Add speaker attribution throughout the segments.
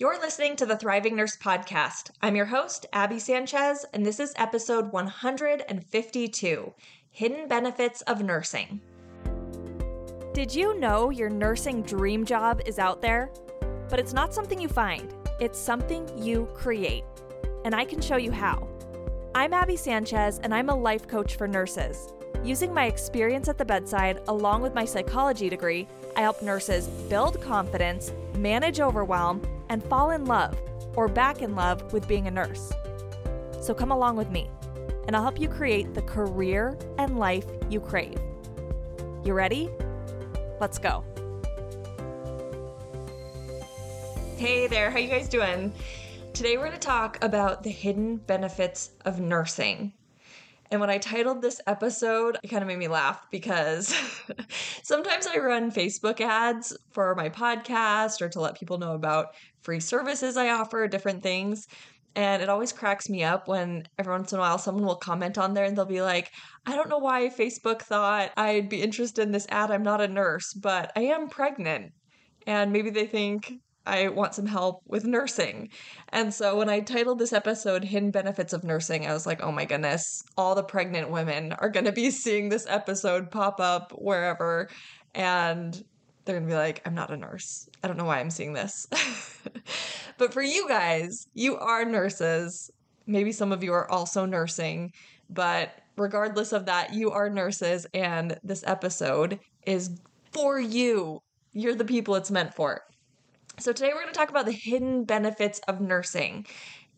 Speaker 1: You're listening to the Thriving Nurse Podcast. I'm your host, Abby Sanchez, and this is episode 152 Hidden Benefits of Nursing. Did you know your nursing dream job is out there? But it's not something you find, it's something you create. And I can show you how. I'm Abby Sanchez, and I'm a life coach for nurses. Using my experience at the bedside, along with my psychology degree, I help nurses build confidence, manage overwhelm, and fall in love or back in love with being a nurse. So come along with me, and I'll help you create the career and life you crave. You ready? Let's go. Hey there, how you guys doing? Today we're going to talk about the hidden benefits of nursing. And when I titled this episode, it kind of made me laugh because sometimes I run Facebook ads for my podcast or to let people know about free services I offer, different things. And it always cracks me up when every once in a while someone will comment on there and they'll be like, I don't know why Facebook thought I'd be interested in this ad. I'm not a nurse, but I am pregnant. And maybe they think I want some help with nursing. And so when I titled this episode Hidden Benefits of Nursing, I was like, oh my goodness, all the pregnant women are going to be seeing this episode pop up wherever. And they're going to be like, I'm not a nurse. I don't know why I'm seeing this. but for you guys, you are nurses. Maybe some of you are also nursing, but regardless of that, you are nurses, and this episode is for you. You're the people it's meant for. So, today we're going to talk about the hidden benefits of nursing.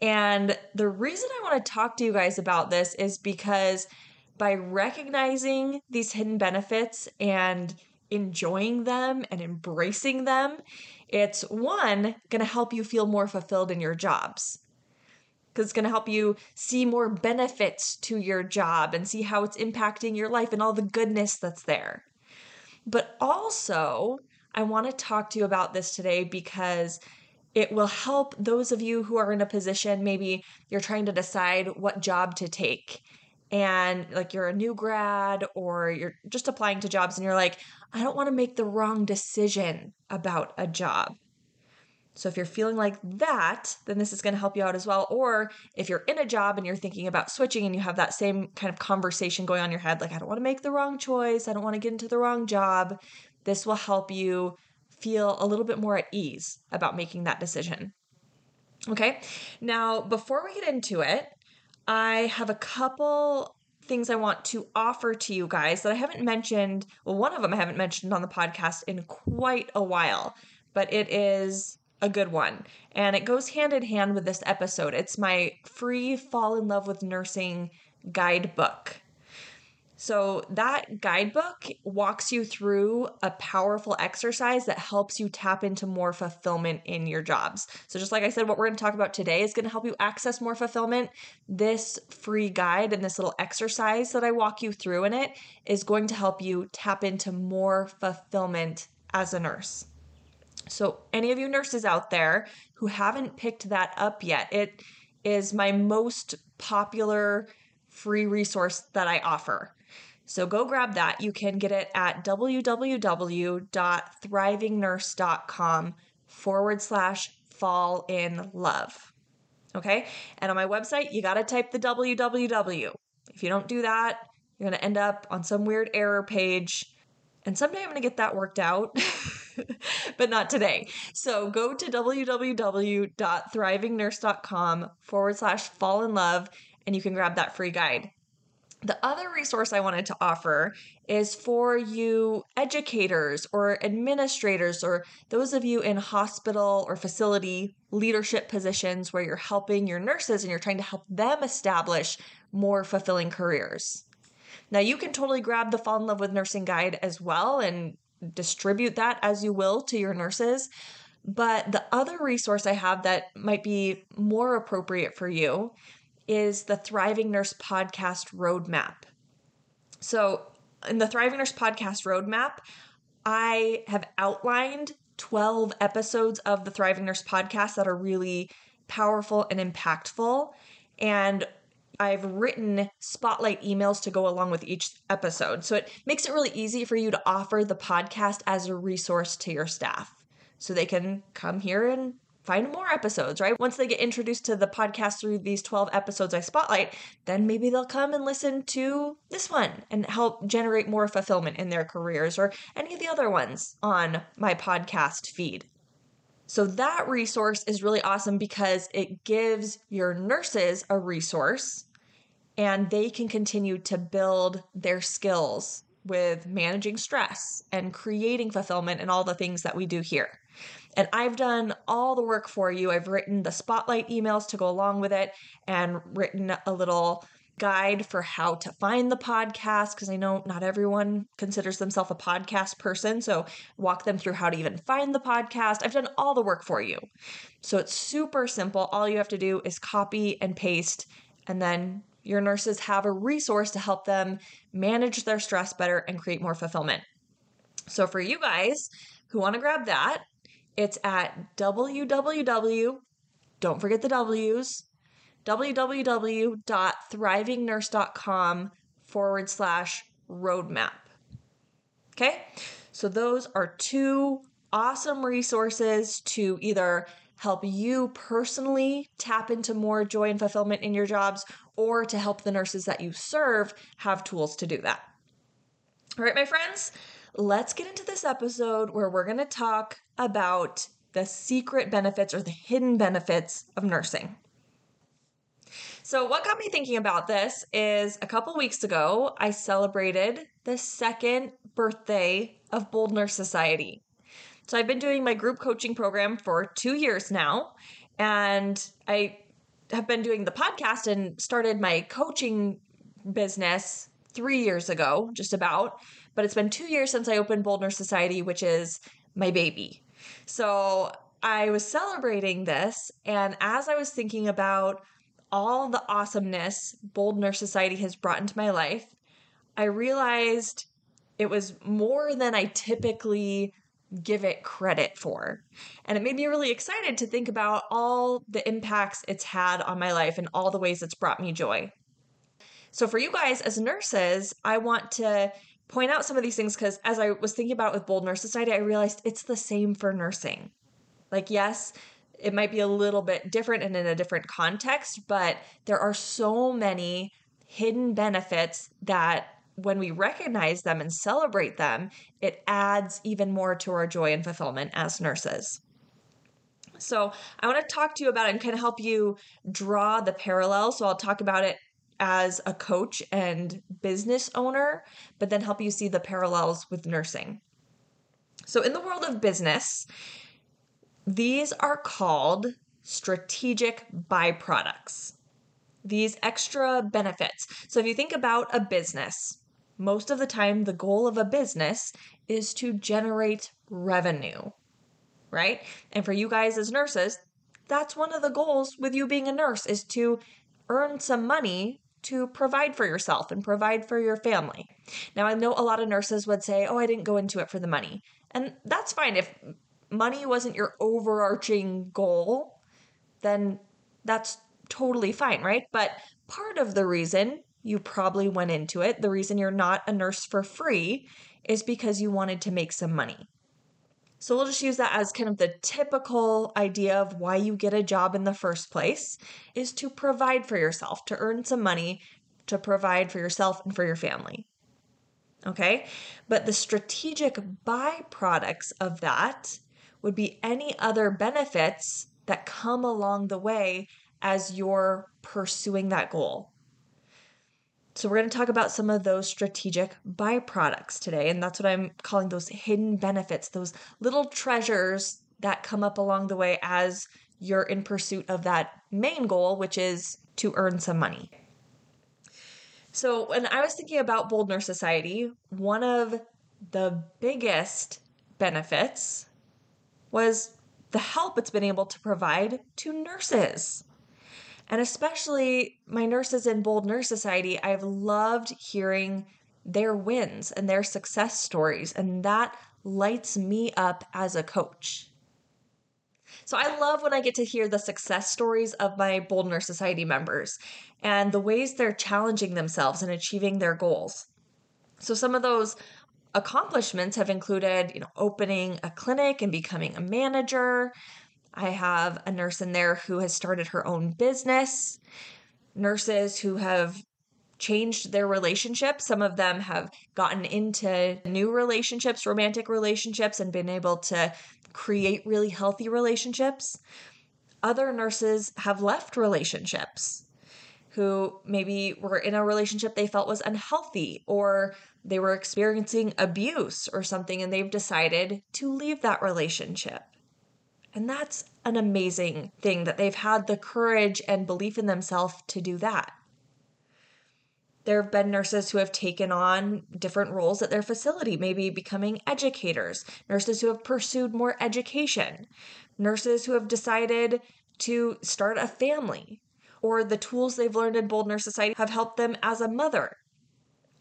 Speaker 1: And the reason I want to talk to you guys about this is because by recognizing these hidden benefits and enjoying them and embracing them, it's one, going to help you feel more fulfilled in your jobs. Because it's going to help you see more benefits to your job and see how it's impacting your life and all the goodness that's there. But also, I want to talk to you about this today because it will help those of you who are in a position, maybe you're trying to decide what job to take. And like you're a new grad or you're just applying to jobs and you're like, I don't want to make the wrong decision about a job. So if you're feeling like that, then this is going to help you out as well. Or if you're in a job and you're thinking about switching and you have that same kind of conversation going on your head, like, I don't want to make the wrong choice, I don't want to get into the wrong job, this will help you feel a little bit more at ease about making that decision. Okay, now before we get into it, I have a couple things I want to offer to you guys that I haven't mentioned. Well, one of them I haven't mentioned on the podcast in quite a while, but it is a good one. And it goes hand in hand with this episode. It's my free Fall in Love with Nursing guidebook. So, that guidebook walks you through a powerful exercise that helps you tap into more fulfillment in your jobs. So, just like I said, what we're going to talk about today is going to help you access more fulfillment. This free guide and this little exercise that I walk you through in it is going to help you tap into more fulfillment as a nurse. So, any of you nurses out there who haven't picked that up yet, it is my most popular free resource that I offer. So go grab that. You can get it at www.thrivingnurse.com forward slash fall in love. Okay. And on my website, you got to type the www. If you don't do that, you're going to end up on some weird error page. And someday I'm going to get that worked out, but not today. So go to www.thrivingnurse.com forward slash fall in love and you can grab that free guide. The other resource I wanted to offer is for you educators or administrators or those of you in hospital or facility leadership positions where you're helping your nurses and you're trying to help them establish more fulfilling careers. Now, you can totally grab the Fall in Love with Nursing guide as well and distribute that as you will to your nurses. But the other resource I have that might be more appropriate for you is the Thriving Nurse Podcast Roadmap. So, in the Thriving Nurse Podcast Roadmap, I have outlined 12 episodes of the Thriving Nurse Podcast that are really powerful and impactful. And I've written spotlight emails to go along with each episode. So it makes it really easy for you to offer the podcast as a resource to your staff. So they can come here and find more episodes, right? Once they get introduced to the podcast through these 12 episodes I spotlight, then maybe they'll come and listen to this one and help generate more fulfillment in their careers or any of the other ones on my podcast feed. So that resource is really awesome because it gives your nurses a resource and they can continue to build their skills with managing stress and creating fulfillment and all the things that we do here. And I've done all the work for you. I've written the spotlight emails to go along with it and written a little guide for how to find the podcast because I know not everyone considers themselves a podcast person. So, walk them through how to even find the podcast. I've done all the work for you. So, it's super simple. All you have to do is copy and paste, and then your nurses have a resource to help them manage their stress better and create more fulfillment. So, for you guys who want to grab that, it's at www, don't forget the W's, www.thrivingnurse.com forward slash roadmap. Okay, so those are two awesome resources to either help you personally tap into more joy and fulfillment in your jobs or to help the nurses that you serve have tools to do that. All right, my friends, let's get into this episode where we're going to talk about the secret benefits or the hidden benefits of nursing. So, what got me thinking about this is a couple weeks ago, I celebrated the second birthday of Bold Nurse Society. So, I've been doing my group coaching program for two years now, and I have been doing the podcast and started my coaching business three years ago, just about. But it's been two years since I opened Bold Nurse Society, which is my baby. So, I was celebrating this, and as I was thinking about all the awesomeness Bold Nurse Society has brought into my life, I realized it was more than I typically give it credit for. And it made me really excited to think about all the impacts it's had on my life and all the ways it's brought me joy. So, for you guys as nurses, I want to point out some of these things because as I was thinking about it with Bold Nurse Society, I realized it's the same for nursing. Like, yes, it might be a little bit different and in a different context, but there are so many hidden benefits that when we recognize them and celebrate them, it adds even more to our joy and fulfillment as nurses. So, I want to talk to you about it and kind of help you draw the parallel. So, I'll talk about it as a coach and business owner, but then help you see the parallels with nursing. So, in the world of business, these are called strategic byproducts. These extra benefits. So if you think about a business, most of the time the goal of a business is to generate revenue, right? And for you guys as nurses, that's one of the goals with you being a nurse is to earn some money to provide for yourself and provide for your family. Now, I know a lot of nurses would say, Oh, I didn't go into it for the money. And that's fine. If money wasn't your overarching goal, then that's totally fine, right? But part of the reason you probably went into it, the reason you're not a nurse for free, is because you wanted to make some money. So we'll just use that as kind of the typical idea of why you get a job in the first place is to provide for yourself, to earn some money, to provide for yourself and for your family. Okay? But the strategic byproducts of that would be any other benefits that come along the way as you're pursuing that goal. So, we're going to talk about some of those strategic byproducts today. And that's what I'm calling those hidden benefits, those little treasures that come up along the way as you're in pursuit of that main goal, which is to earn some money. So, when I was thinking about Bold Nurse Society, one of the biggest benefits was the help it's been able to provide to nurses. And especially my nurses in Bold Nurse Society, I've loved hearing their wins and their success stories, and that lights me up as a coach. So I love when I get to hear the success stories of my Bold Nurse Society members and the ways they're challenging themselves and achieving their goals. So some of those accomplishments have included, you know, opening a clinic and becoming a manager, I have a nurse in there who has started her own business, nurses who have changed their relationships. Some of them have gotten into new relationships, romantic relationships, and been able to create really healthy relationships. Other nurses have left relationships who maybe were in a relationship they felt was unhealthy or they were experiencing abuse or something and they've decided to leave that relationship. And that's an amazing thing that they've had the courage and belief in themselves to do that. There have been nurses who have taken on different roles at their facility, maybe becoming educators, nurses who have pursued more education, nurses who have decided to start a family, or the tools they've learned in Bold Nurse Society have helped them as a mother.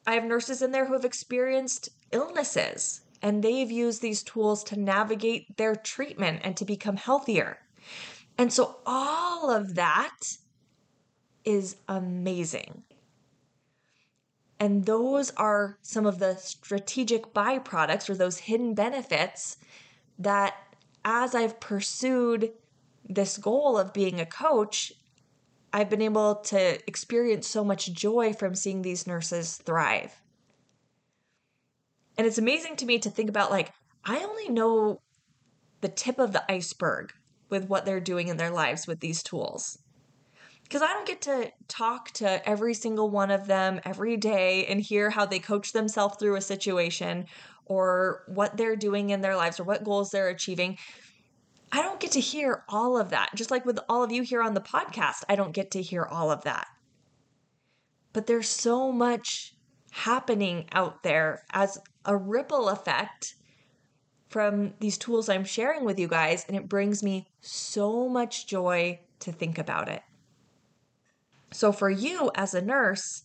Speaker 1: I have nurses in there who have experienced illnesses and they've used these tools to navigate their treatment and to become healthier. And so all of that is amazing. And those are some of the strategic byproducts or those hidden benefits that, as I've pursued this goal of being a coach, I've been able to experience so much joy from seeing these nurses thrive. And it's amazing to me to think about like, I only know the tip of the iceberg with what they're doing in their lives with these tools. Because I don't get to talk to every single one of them every day and hear how they coach themselves through a situation or what they're doing in their lives or what goals they're achieving. I don't get to hear all of that. Just like with all of you here on the podcast, I don't get to hear all of that. But there's so much happening out there as a ripple effect from these tools I'm sharing with you guys, and it brings me so much joy to think about it. So, for you as a nurse,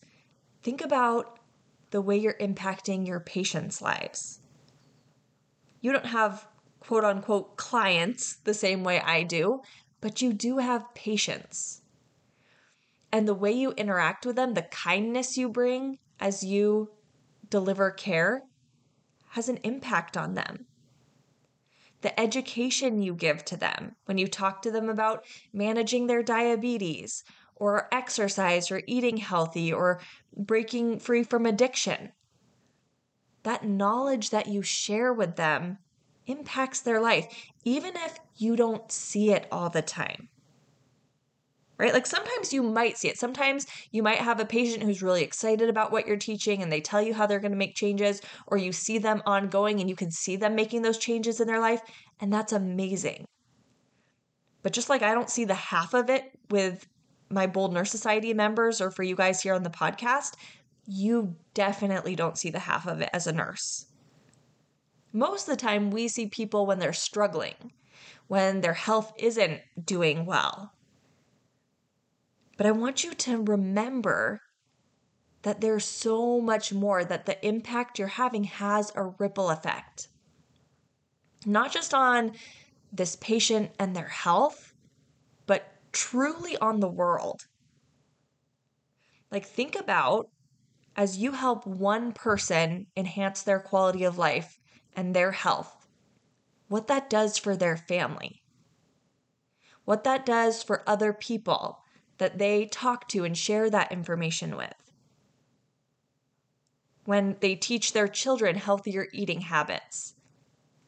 Speaker 1: think about the way you're impacting your patients' lives. You don't have quote unquote clients the same way I do, but you do have patients. And the way you interact with them, the kindness you bring as you deliver care, has an impact on them. The education you give to them when you talk to them about managing their diabetes or exercise or eating healthy or breaking free from addiction. That knowledge that you share with them impacts their life, even if you don't see it all the time right? Like sometimes you might see it. Sometimes you might have a patient who's really excited about what you're teaching and they tell you how they're going to make changes, or you see them ongoing and you can see them making those changes in their life, and that's amazing. But just like I don't see the half of it with my Bold Nurse Society members or for you guys here on the podcast, you definitely don't see the half of it as a nurse. Most of the time, we see people when they're struggling, when their health isn't doing well, but I want you to remember that there's so much more, that the impact you're having has a ripple effect. Not just on this patient and their health, but truly on the world. Like, think about as you help one person enhance their quality of life and their health, what that does for their family, what that does for other people that they talk to and share that information with. When they teach their children healthier eating habits,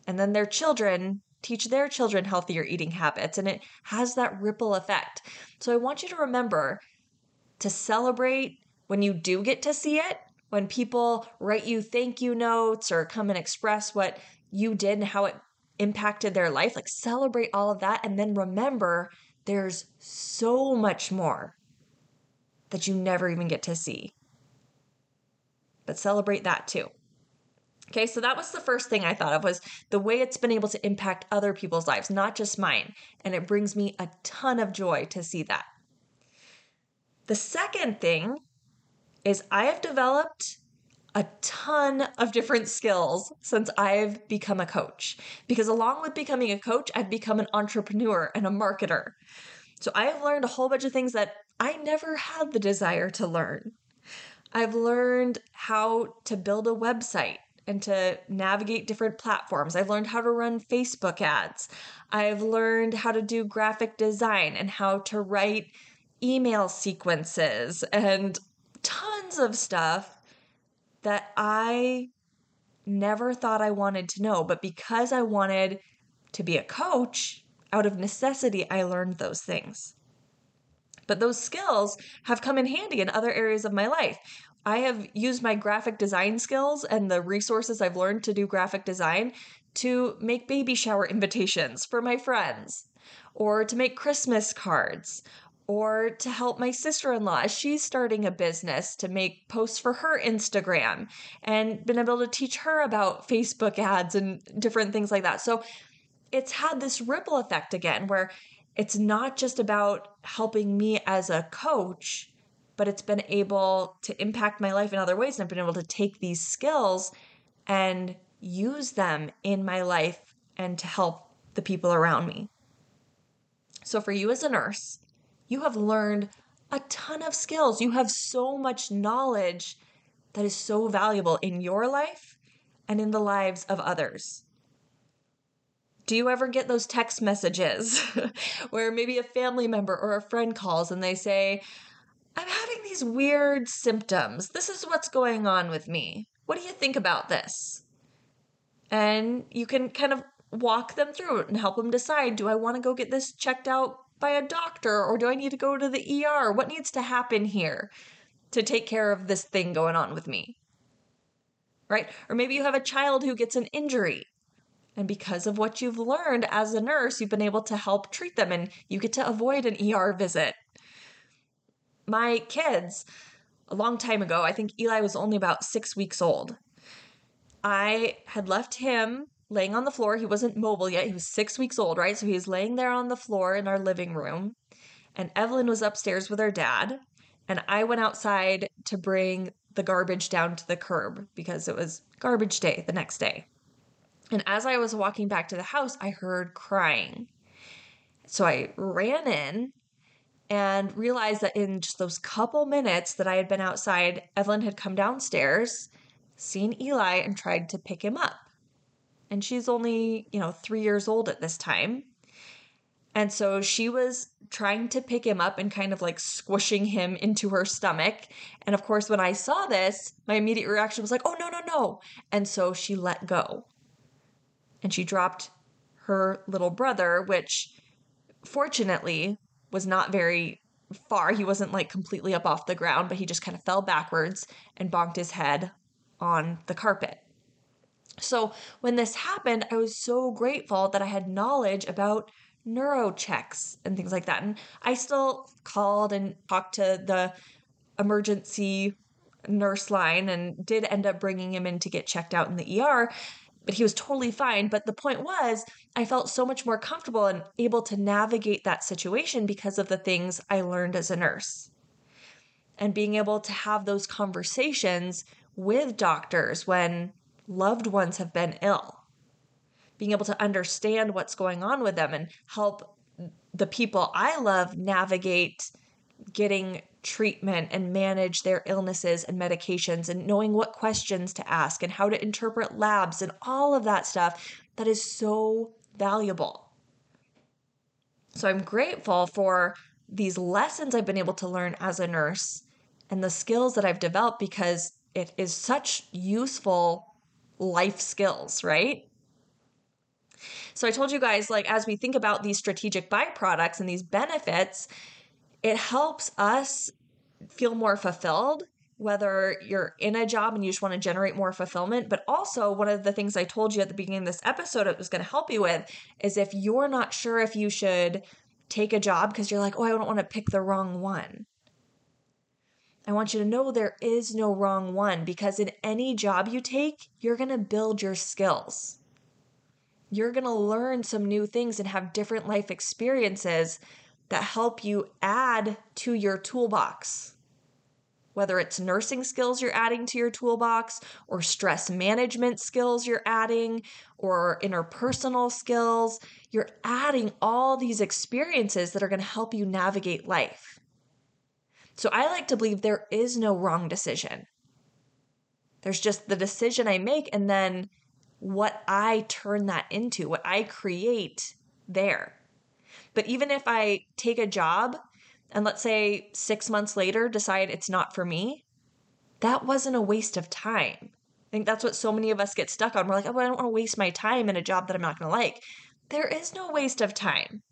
Speaker 1: and then their children teach their children healthier eating habits, and it has that ripple effect. So I want you to remember to celebrate when you do get to see it, when people write you thank you notes or come and express what you did and how it impacted their life. Like celebrate all of that, and then remember there's so much more that you never even get to see. But celebrate that too. Okay, so that was the first thing I thought of was the way it's been able to impact other people's lives, not just mine. And it brings me a ton of joy to see that. The second thing is I have developed a ton of different skills since I've become a coach. Because along with becoming a coach, I've become an entrepreneur and a marketer. So I have learned a whole bunch of things that I never had the desire to learn. I've learned how to build a website. and to navigate different platforms. I've learned how to run Facebook ads. I've learned how to do graphic design and how to write email sequences and tons of stuff that I never thought I wanted to know. But because I wanted to be a coach, out of necessity, I learned those things. But those skills have come in handy in other areas of my life. I have used my graphic design skills and the resources I've learned to do graphic design to make baby shower invitations for my friends, or to make Christmas cards, or to help my sister in law she's starting a business to make posts for her Instagram, and been able to teach her about Facebook ads and different things like that. So it's had this ripple effect again where it's not just about helping me as a coach, but it's been able to impact my life in other ways. And I've been able to take these skills and use them in my life and to help the people around me. So, for you as a nurse, you have learned a ton of skills. You have so much knowledge that is so valuable in your life and in the lives of others. Do you ever get those text messages where maybe a family member or a friend calls and they say, I'm having these weird symptoms. This is what's going on with me. What do you think about this? And you can kind of walk them through it and help them decide do I want to go get this checked out by a doctor or do I need to go to the ER? What needs to happen here to take care of this thing going on with me? Right? Or maybe you have a child who gets an injury and because of what you've learned as a nurse, you've been able to help treat them and you get to avoid an ER visit. My kids, a long time ago, I think Eli was only about six weeks old. I had left him laying on the floor. He wasn't mobile yet. He was six weeks old, right? So he was laying there on the floor in our living room. And Evelyn was upstairs with her dad. And I went outside to bring the garbage down to the curb because it was garbage day the next day. And as I was walking back to the house, I heard crying. So I ran in and realized that in just those couple minutes that I had been outside, Evelyn had come downstairs, seen Eli, and tried to pick him up. And she's only, you know, three years old at this time. And so she was trying to pick him up and kind of like squishing him into her stomach. And of course, when I saw this, my immediate reaction was like, oh, no, no, no. And so she let go and she dropped her little brother, which fortunately was not very far. He wasn't like completely up off the ground, but he just kind of fell backwards and bonked his head on the carpet. So when this happened, I was so grateful that I had knowledge about neuro checks and things like that. And I still called and talked to the emergency nurse line and did end up bringing him in to get checked out in the ER but he was totally fine. But the point was, I felt so much more comfortable and able to navigate that situation because of the things I learned as a nurse. And being able to have those conversations with doctors when loved ones have been ill. Being able to understand what's going on with them and help the people I love navigate getting treatment and manage their illnesses and medications and knowing what questions to ask and how to interpret labs and all of that stuff that is so valuable. So I'm grateful for these lessons I've been able to learn as a nurse and the skills that I've developed because it is such useful life skills, right? So I told you guys, like, as we think about these strategic byproducts and these benefits, it helps us feel more fulfilled whether you're in a job and you just want to generate more fulfillment. But also, one of the things I told you at the beginning of this episode, it was going to help you with is if you're not sure if you should take a job because you're like, oh, I don't want to pick the wrong one. I want you to know there is no wrong one because in any job you take, you're going to build your skills. You're going to learn some new things and have different life experiences that help you add to your toolbox. Whether it's nursing skills you're adding to your toolbox, or stress management skills you're adding, or interpersonal skills, you're adding all these experiences that are going to help you navigate life. So I like to believe there is no wrong decision. There's just the decision I make and then what I turn that into, what I create there. But even if I take a job and let's say six months later decide it's not for me, that wasn't a waste of time. I think that's what so many of us get stuck on. We're like, oh, I don't want to waste my time in a job that I'm not going to like. There is no waste of time.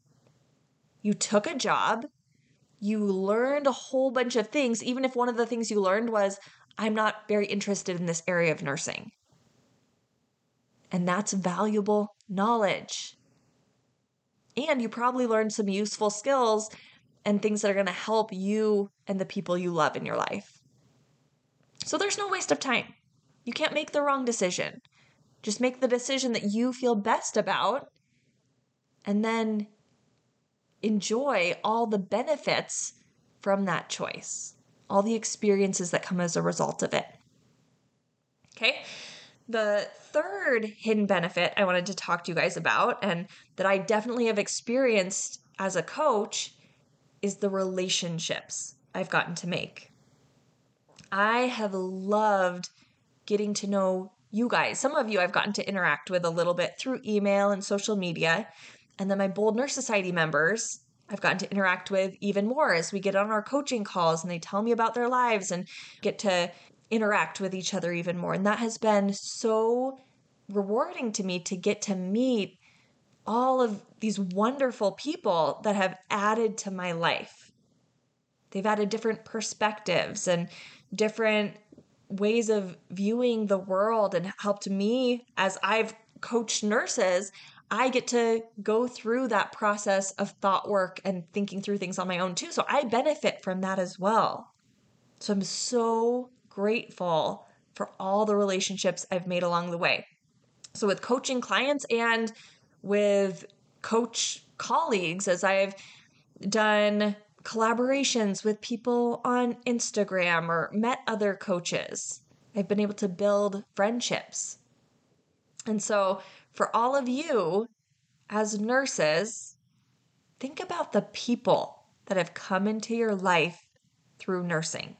Speaker 1: You took a job, you learned a whole bunch of things, even if one of the things you learned was, I'm not very interested in this area of nursing. And that's valuable knowledge. And you probably learned some useful skills and things that are going to help you and the people you love in your life. So there's no waste of time. You can't make the wrong decision. Just make the decision that you feel best about and then enjoy all the benefits from that choice, all the experiences that come as a result of it. Okay. The third hidden benefit I wanted to talk to you guys about, and that I definitely have experienced as a coach, is the relationships I've gotten to make. I have loved getting to know you guys. Some of you I've gotten to interact with a little bit through email and social media. And then my Bold Nurse Society members, I've gotten to interact with even more as we get on our coaching calls and they tell me about their lives and get to interact with each other even more. And that has been so rewarding to me to get to meet all of these wonderful people that have added to my life. They've added different perspectives and different ways of viewing the world and helped me as I've coached nurses. I get to go through that process of thought work and thinking through things on my own too. So I benefit from that as well. So I'm so grateful for all the relationships I've made along the way. So, with coaching clients and with coach colleagues, as I've done collaborations with people on Instagram or met other coaches, I've been able to build friendships. And so, for all of you as nurses, think about the people that have come into your life through nursing.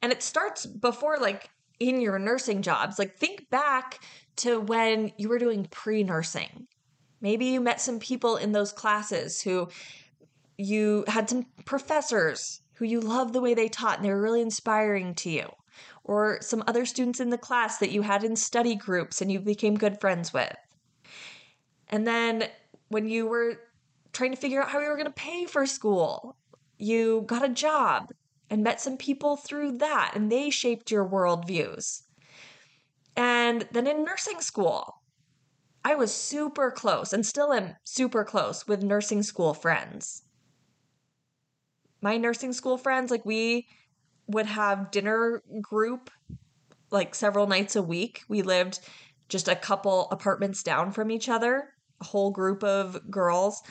Speaker 1: And it starts before, like, in your nursing jobs. Like, think back to when you were doing pre nursing. Maybe you met some people in those classes who you had some professors who you loved the way they taught and they were really inspiring to you. Or some other students in the class that you had in study groups and you became good friends with. And then when you were trying to figure out how you were going to pay for school, you got a job and met some people through that, and they shaped your worldviews. And then in nursing school, I was super close and still am super close with nursing school friends. My nursing school friends, like we would have dinner group like several nights a week. We lived just a couple apartments down from each other, a whole group of girls.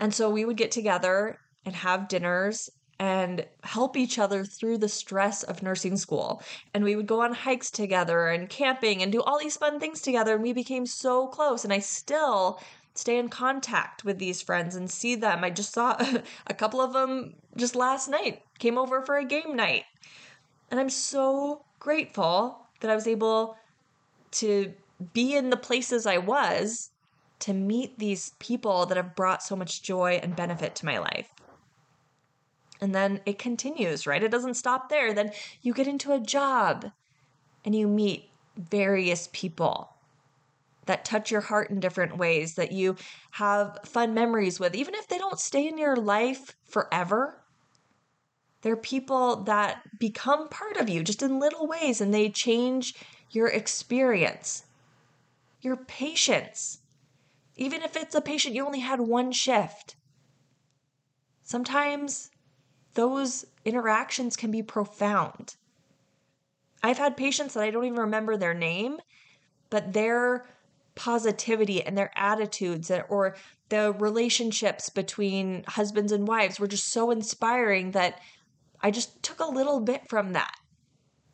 Speaker 1: And so we would get together and have dinners and help each other through the stress of nursing school. And we would go on hikes together and camping and do all these fun things together. And we became so close. And I still stay in contact with these friends and see them. I just saw a couple of them just last night, came over for a game night. And I'm so grateful that I was able to be in the places I was to meet these people that have brought so much joy and benefit to my life. And then it continues, right? It doesn't stop there. Then you get into a job and you meet various people that touch your heart in different ways, that you have fun memories with, even if they don't stay in your life forever. They're people that become part of you just in little ways and they change your experience, your patients. Even if it's a patient you only had one shift. Sometimes those interactions can be profound. I've had patients that I don't even remember their name, but their positivity and their attitudes or the relationships between husbands and wives were just so inspiring that I just took a little bit from that.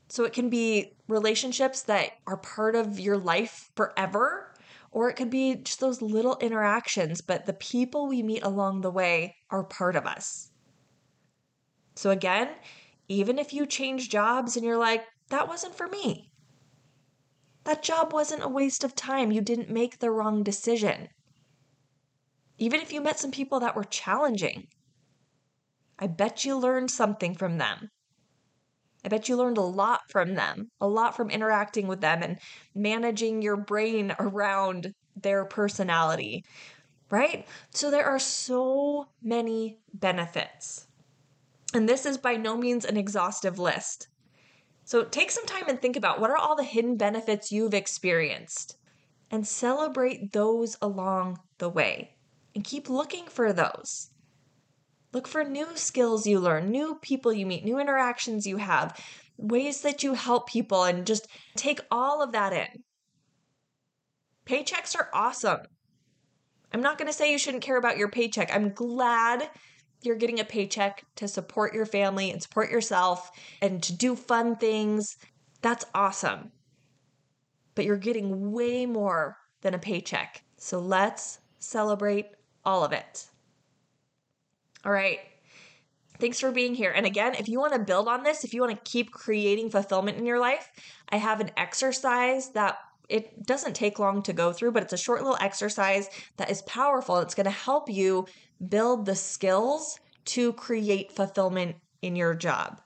Speaker 1: So it can be relationships that are part of your life forever, or it could be just those little interactions, but the people we meet along the way are part of us. So, again, even if you change jobs and you're like, that wasn't for me. That job wasn't a waste of time. You didn't make the wrong decision. Even if you met some people that were challenging, I bet you learned something from them. I bet you learned a lot from them, a lot from interacting with them and managing your brain around their personality, right? So there are so many benefits. And this is by no means an exhaustive list. So take some time and think about what are all the hidden benefits you've experienced and celebrate those along the way and keep looking for those. Look for new skills you learn, new people you meet, new interactions you have, ways that you help people, and just take all of that in. Paychecks are awesome. I'm not going to say you shouldn't care about your paycheck. I'm glad you're getting a paycheck to support your family and support yourself and to do fun things. That's awesome. But you're getting way more than a paycheck. So let's celebrate all of it. All right. Thanks for being here. And again, if you want to build on this, if you want to keep creating fulfillment in your life, I have an exercise that it doesn't take long to go through, but it's a short little exercise that is powerful. It's going to help you build the skills to create fulfillment in your job.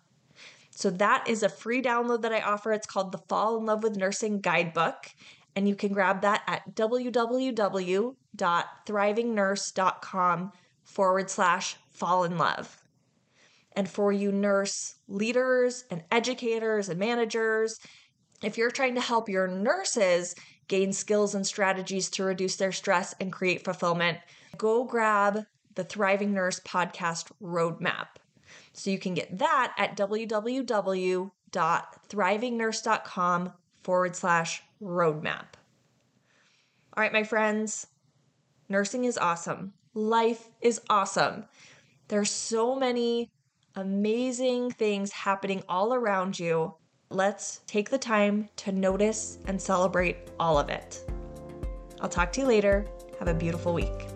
Speaker 1: So, that is a free download that I offer. It's called the Fall in Love with Nursing Guidebook. And you can grab that at www.thrivingnurse.com forward slash fall in love. And for you nurse leaders and educators and managers, if you're trying to help your nurses gain skills and strategies to reduce their stress and create fulfillment, go grab the Thriving Nurse podcast roadmap. So you can get that at www.thrivingnurse.com forward slash roadmap. All right, my friends, nursing is awesome. Life is awesome. There's so many amazing things happening all around you. Let's take the time to notice and celebrate all of it. I'll talk to you later. Have a beautiful week.